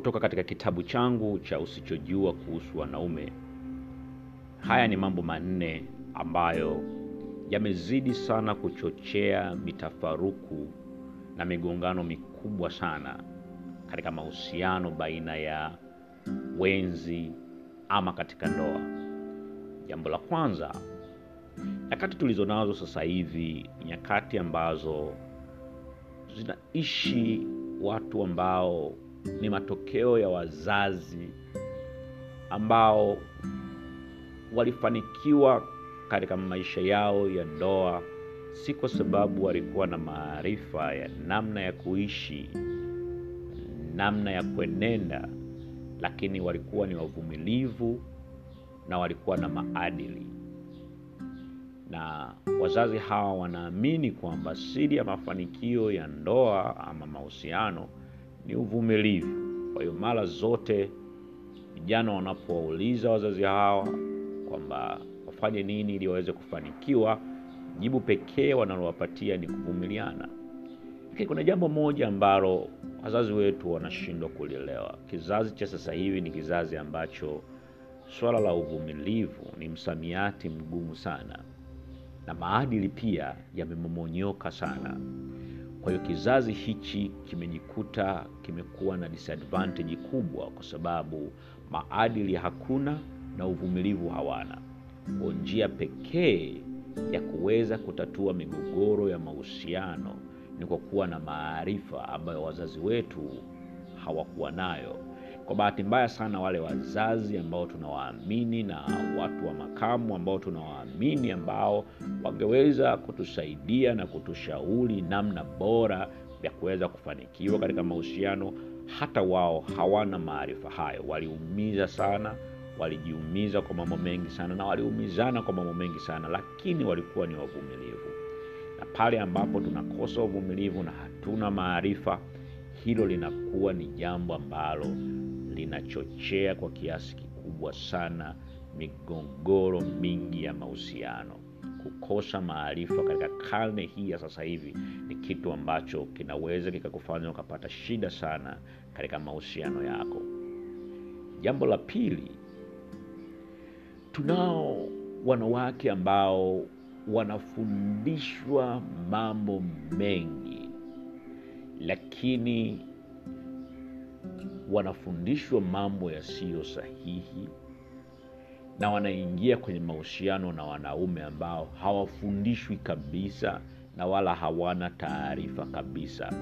kutoka katika kitabu changu cha Usichojua Kuhusu Wanaume. Haya ni mambo manne ambayo yamezidi sana kuchochea mitafaruku na migongano mikubwa sana katika mahusiano baina ya wenzi ama katika ndoa. Jambo la kwanza, nyakati tulizo nazo sasa hivi nyakati ambazo zinaishi watu ambao ni matokeo ya wazazi ambao walifanikiwa katika maisha yao ya ndoa, si kwa sababu walikuwa na maarifa ya namna ya kuishi, namna ya kuenenda, lakini walikuwa ni wavumilivu na walikuwa na maadili. Na wazazi hawa wanaamini kwamba siri ya mafanikio ya ndoa ama mahusiano ni uvumilivu. Kwa hiyo mara zote vijana wanapowauliza wazazi hawa kwamba wafanye nini ili waweze kufanikiwa, jibu pekee wanalowapatia ni kuvumiliana. Lakini kuna jambo moja ambalo wazazi wetu wanashindwa kulielewa. Kizazi cha sasa hivi ni kizazi ambacho swala la uvumilivu ni msamiati mgumu sana, na maadili pia yamemomonyoka sana. Kwa hiyo kizazi hichi kimejikuta kimekuwa na disadvantage kubwa, kwa sababu maadili hakuna na uvumilivu hawana. Kwa njia pekee ya kuweza kutatua migogoro ya mahusiano ni kwa kuwa na maarifa ambayo wazazi wetu hawakuwa nayo. Kwa bahati mbaya sana, wale wazazi ambao tunawaamini na watu wa makamu ambao tunawaamini ambao wangeweza kutusaidia na kutushauri namna bora ya kuweza kufanikiwa katika mahusiano, hata wao hawana maarifa hayo. Waliumiza sana, walijiumiza kwa mambo mengi sana, na waliumizana kwa mambo mengi sana, lakini walikuwa ni wavumilivu. Na pale ambapo tunakosa uvumilivu na hatuna maarifa, hilo linakuwa ni jambo ambalo linachochea kwa kiasi kikubwa sana migogoro mingi ya mahusiano. Kukosa maarifa katika karne hii ya sasa hivi ni kitu ambacho kinaweza kikakufanya ukapata shida sana katika mahusiano yako. Jambo la pili, tunao wanawake ambao wanafundishwa mambo mengi, lakini wanafundishwa mambo yasiyo sahihi na wanaingia kwenye mahusiano na wanaume ambao hawafundishwi kabisa na wala hawana taarifa kabisa.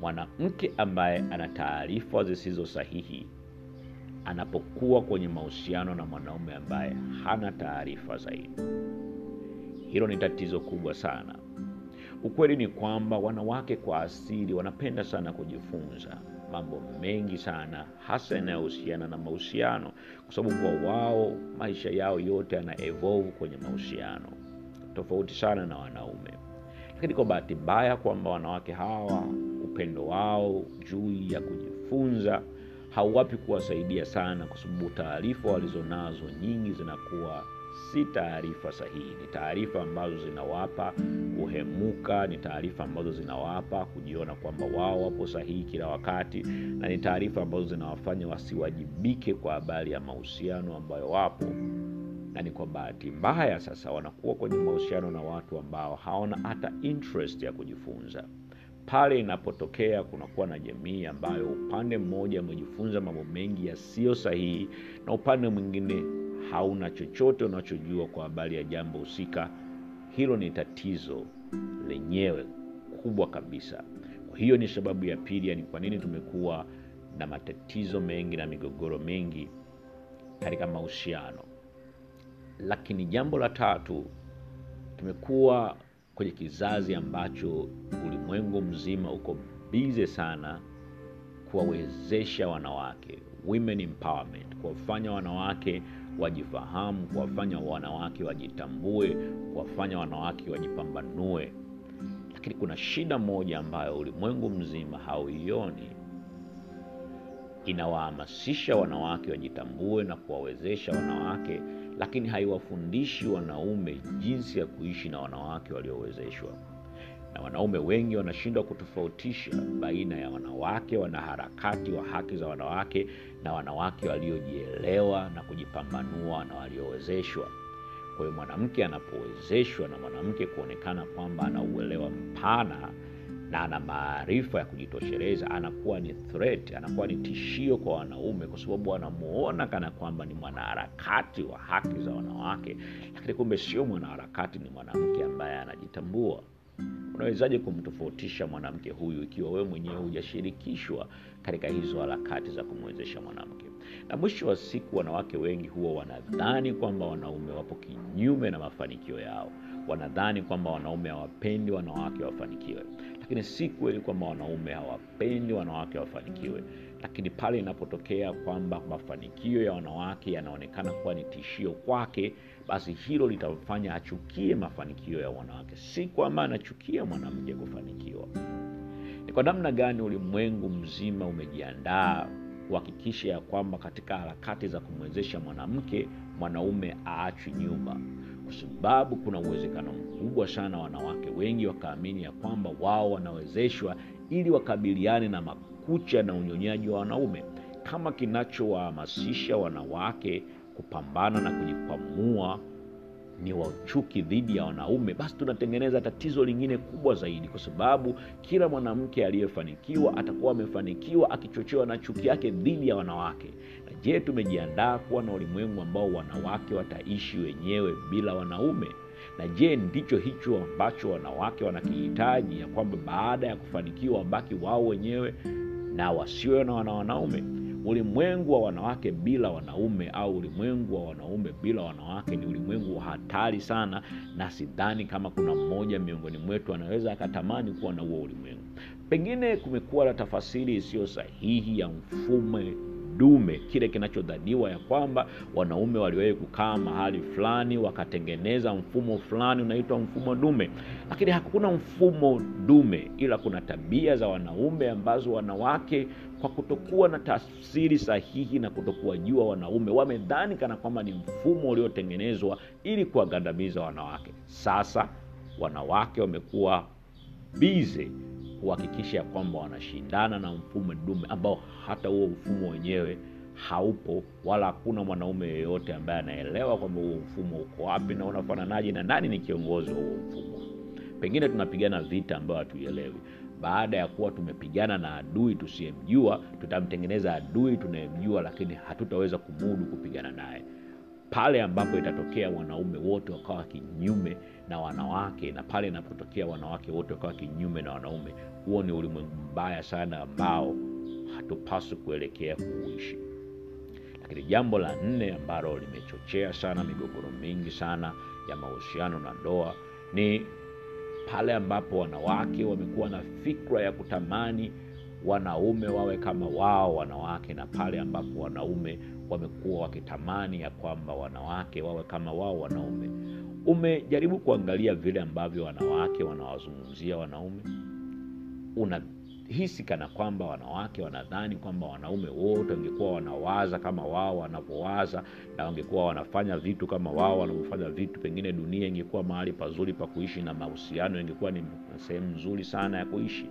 Mwanamke ambaye ana taarifa zisizo sahihi anapokuwa kwenye mahusiano na mwanaume ambaye hana taarifa zaidi, hilo ni tatizo kubwa sana. Ukweli ni kwamba wanawake kwa asili wanapenda sana kujifunza mambo mengi sana, hasa yanayohusiana na mahusiano, kwa sababu kwa wao maisha yao yote yana evolve kwenye mahusiano, tofauti sana na wanaume. Lakini kwa bahati mbaya kwamba wanawake hawa upendo wao juu ya kujifunza hauwapi kuwasaidia sana, kwa sababu taarifa walizonazo nyingi zinakuwa si taarifa sahihi. Ni taarifa ambazo zinawapa kuhemuka, ni taarifa ambazo zinawapa kujiona kwamba wao wapo sahihi kila wakati, na ni taarifa ambazo zinawafanya wasiwajibike kwa habari ya mahusiano ambayo wapo. Na ni kwa bahati mbaya sasa wanakuwa kwenye mahusiano na watu ambao hawana hata interest ya kujifunza. Pale inapotokea kunakuwa na jamii ambayo upande mmoja amejifunza mambo mengi yasiyo sahihi na upande mwingine hauna chochote unachojua kwa habari ya jambo husika, hilo ni tatizo lenyewe kubwa kabisa. Kwa hiyo ni sababu ya pili, yani kwa nini tumekuwa na matatizo mengi na migogoro mengi katika mahusiano. Lakini jambo la tatu, tumekuwa kwenye kizazi ambacho ulimwengu mzima uko bize sana kuwawezesha wanawake, women empowerment, kuwafanya wanawake wajifahamu, kuwafanya wanawake wajitambue, kuwafanya wanawake wajipambanue. Lakini kuna shida moja ambayo ulimwengu mzima hauioni. Inawahamasisha wanawake wajitambue na kuwawezesha wanawake, lakini haiwafundishi wanaume jinsi ya kuishi na wanawake waliowezeshwa. na wanaume wengi wanashindwa kutofautisha baina ya wanawake wanaharakati wa haki za wanawake na wanawake waliojielewa na kujipambanua na waliowezeshwa. Kwa hiyo mwanamke anapowezeshwa na mwanamke kuonekana kwamba ana uelewa mpana na ana maarifa ya kujitosheleza anakuwa ni threat anakuwa ni tishio kwa wanaume kwa sababu anamuona kana kwamba ni mwanaharakati wa haki za wanawake. Lakini kumbe sio mwanaharakati ni mwanamke ambaye anajitambua unawezaje kumtofautisha mwanamke huyu ikiwa wewe mwenyewe hujashirikishwa katika hizo harakati za kumwezesha mwanamke? Na mwisho wa siku wanawake wengi huwa wanadhani kwamba wanaume wapo kinyume na mafanikio yao wanadhani kwamba wanaume hawapendi wanawake wafanikiwe. Lakini si kweli kwamba wanaume hawapendi wanawake wafanikiwe. Lakini pale inapotokea kwamba mafanikio ya wanawake yanaonekana kuwa ni tishio kwake basi hilo litamfanya achukie mafanikio ya wanawake. Si kwamba anachukia mwanamke kufanikiwa. Ni kwa namna gani ulimwengu mzima umejiandaa kuhakikisha ya kwamba katika harakati za kumwezesha mwanamke mwanaume aachwi nyuma kwa sababu kuna uwezekano mkubwa sana wanawake wengi wakaamini ya kwamba wao wanawezeshwa ili wakabiliane na makucha na unyonyaji wa wanaume kama kinachowahamasisha wanawake kupambana na kujikwamua ni wachuki dhidi ya wanaume. Basi tunatengeneza tatizo lingine kubwa zaidi kwa sababu kila mwanamke aliyefanikiwa atakuwa amefanikiwa akichochewa na chuki yake dhidi ya wanawake. na je tumejiandaa kuwa na ulimwengu ambao wanawake wataishi wenyewe bila wanaume? Na je ndicho hicho ambacho wanawake wanakihitaji ya kwamba baada ya kufanikiwa wabaki wao wenyewe na wasiwe na wana wanaume? Ulimwengu wa wanawake bila wanaume au ulimwengu wa wanaume bila wanawake ni ulimwengu wa hatari sana na sidhani kama kuna mmoja miongoni mwetu anaweza akatamani kuwa na huo ulimwengu. Pengine kumekuwa na tafasiri isiyo sahihi ya mfumo dume kile kinachodhaniwa ya kwamba wanaume waliwahi kukaa mahali fulani wakatengeneza mfumo fulani unaitwa mfumo dume. Lakini hakuna mfumo dume ila kuna tabia za wanaume ambazo wanawake kwa kutokuwa na tafsiri sahihi na kutokuwajua wanaume wamedhani kana kwamba ni mfumo uliotengenezwa ili kuwagandamiza wanawake. Sasa wanawake wamekuwa bize kuhakikisha ya kwamba wanashindana na mfumo dume ambao hata huo mfumo wenyewe haupo wala hakuna mwanaume yeyote ambaye anaelewa kwamba huo mfumo uko wapi na unafananaje na nani ni kiongozi wa huo mfumo. Pengine tunapigana vita ambayo hatuielewi. Baada ya kuwa tumepigana na adui tusiyemjua tutamtengeneza adui tunayemjua lakini hatutaweza kumudu kupigana naye pale ambapo itatokea wanaume wote wakawa kinyume na wanawake na pale inapotokea wanawake wote wakawa kinyume na wanaume huo ni ulimwengu mbaya sana ambao hatupaswi kuelekea kuuishi. Lakini jambo la nne ambalo limechochea sana migogoro mingi sana ya mahusiano na ndoa ni pale ambapo wanawake wamekuwa na fikra ya kutamani wanaume wawe kama wao wanawake na pale ambapo wanaume wamekuwa wakitamani ya kwamba wanawake wawe kama wao wanaume. Umejaribu kuangalia vile ambavyo wanawake wanawazungumzia wanaume? Unahisi kana kwamba wanawake wanadhani kwamba wanaume wote wangekuwa wanawaza kama wao wanavyowaza na wangekuwa wanafanya vitu kama wao wanavyofanya vitu? Pengine dunia ingekuwa mahali pazuri pa kuishi na mahusiano ingekuwa ni sehemu nzuri sana ya kuishi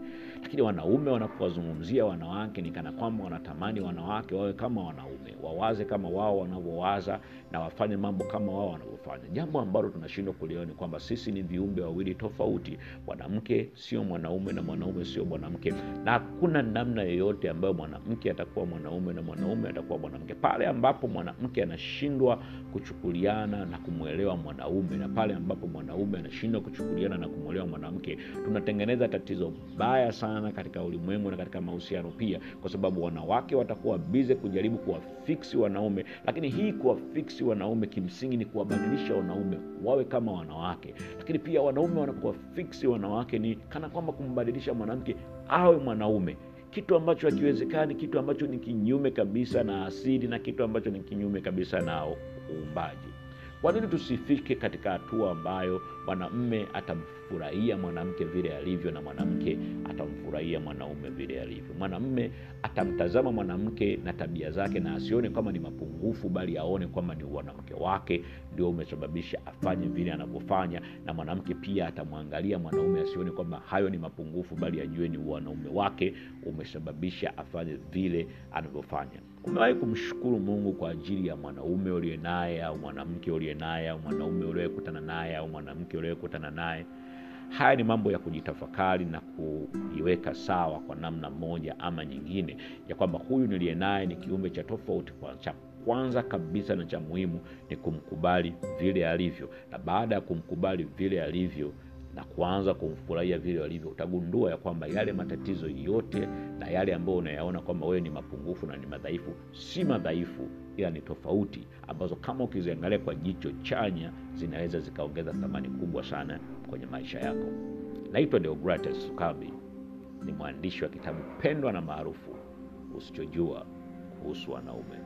lakini wanaume wanapowazungumzia wanawake ni kana kwamba wanatamani wanawake wawe kama wanaume wawaze kama wao wanavyowaza na wafanye mambo kama wao wanavyofanya. Jambo ambalo tunashindwa kuliona ni kwamba sisi ni viumbe wawili tofauti. Mwanamke sio mwanaume na mwanaume sio mwanamke. Na hakuna namna yoyote ambayo mwanamke atakuwa mwanaume na mwanaume atakuwa mwanamke. Pale ambapo mwanamke anashindwa kuchukuliana na kumwelewa mwanaume na pale ambapo mwanaume anashindwa kuchukuliana na kumwelewa mwanamke tunatengeneza tatizo baya sana katika ulimwengu na katika mahusiano pia kwa sababu wanawake watakuwa bize kujaribu kuwafiksi wanaume. Lakini hii kuwafiksi wanaume kimsingi ni kuwabadilisha wanaume wawe kama wanawake. Lakini pia wanaume wanakuwafiksi wanawake ni kana kwamba kumbadilisha mwanamke awe mwanaume. Kitu ambacho hakiwezekani kitu ambacho ni kinyume kabisa na asili na kitu ambacho ni kinyume kabisa na uumbaji. Kwa nini tusifike katika hatua ambayo mwanamme atamfurahia mwanamke vile alivyo na mwanamke atamfurahia mwanaume vile alivyo. Mwanamme atamtazama mwanamke na tabia zake na asione kwamba ni mapungufu bali aone kwamba ni mwanamke wake ndio umesababisha afanye vile anavyofanya. Na mwanamke pia atamwangalia mwanaume asione kwamba hayo ni mapungufu bali ajue ni wanaume wake umesababisha afanye vile anavyofanya. Umewahi kumshukuru mungu kwa ajili ya mwanaume uliye naye au mwanamke uliye naye au mwanaume uliyekutana naye au mwanamke uliyekutana naye haya ni mambo ya kujitafakari na kuiweka sawa kwa namna moja ama nyingine ya kwamba huyu niliye naye ni kiumbe cha tofauti cha kwanza kabisa na cha muhimu ni kumkubali vile alivyo. Na baada ya kumkubali vile alivyo na kuanza kumfurahia vile alivyo, utagundua ya kwamba yale matatizo yote na yale ambayo unayaona kwamba wewe ni mapungufu na ni madhaifu si madhaifu ila ni tofauti ambazo kama ukiziangalia kwa jicho chanya zinaweza zikaongeza thamani kubwa sana kwenye maisha yako. Naitwa Deogratus sukabi ni mwandishi wa kitabu pendwa na maarufu usichojua kuhusu wanaume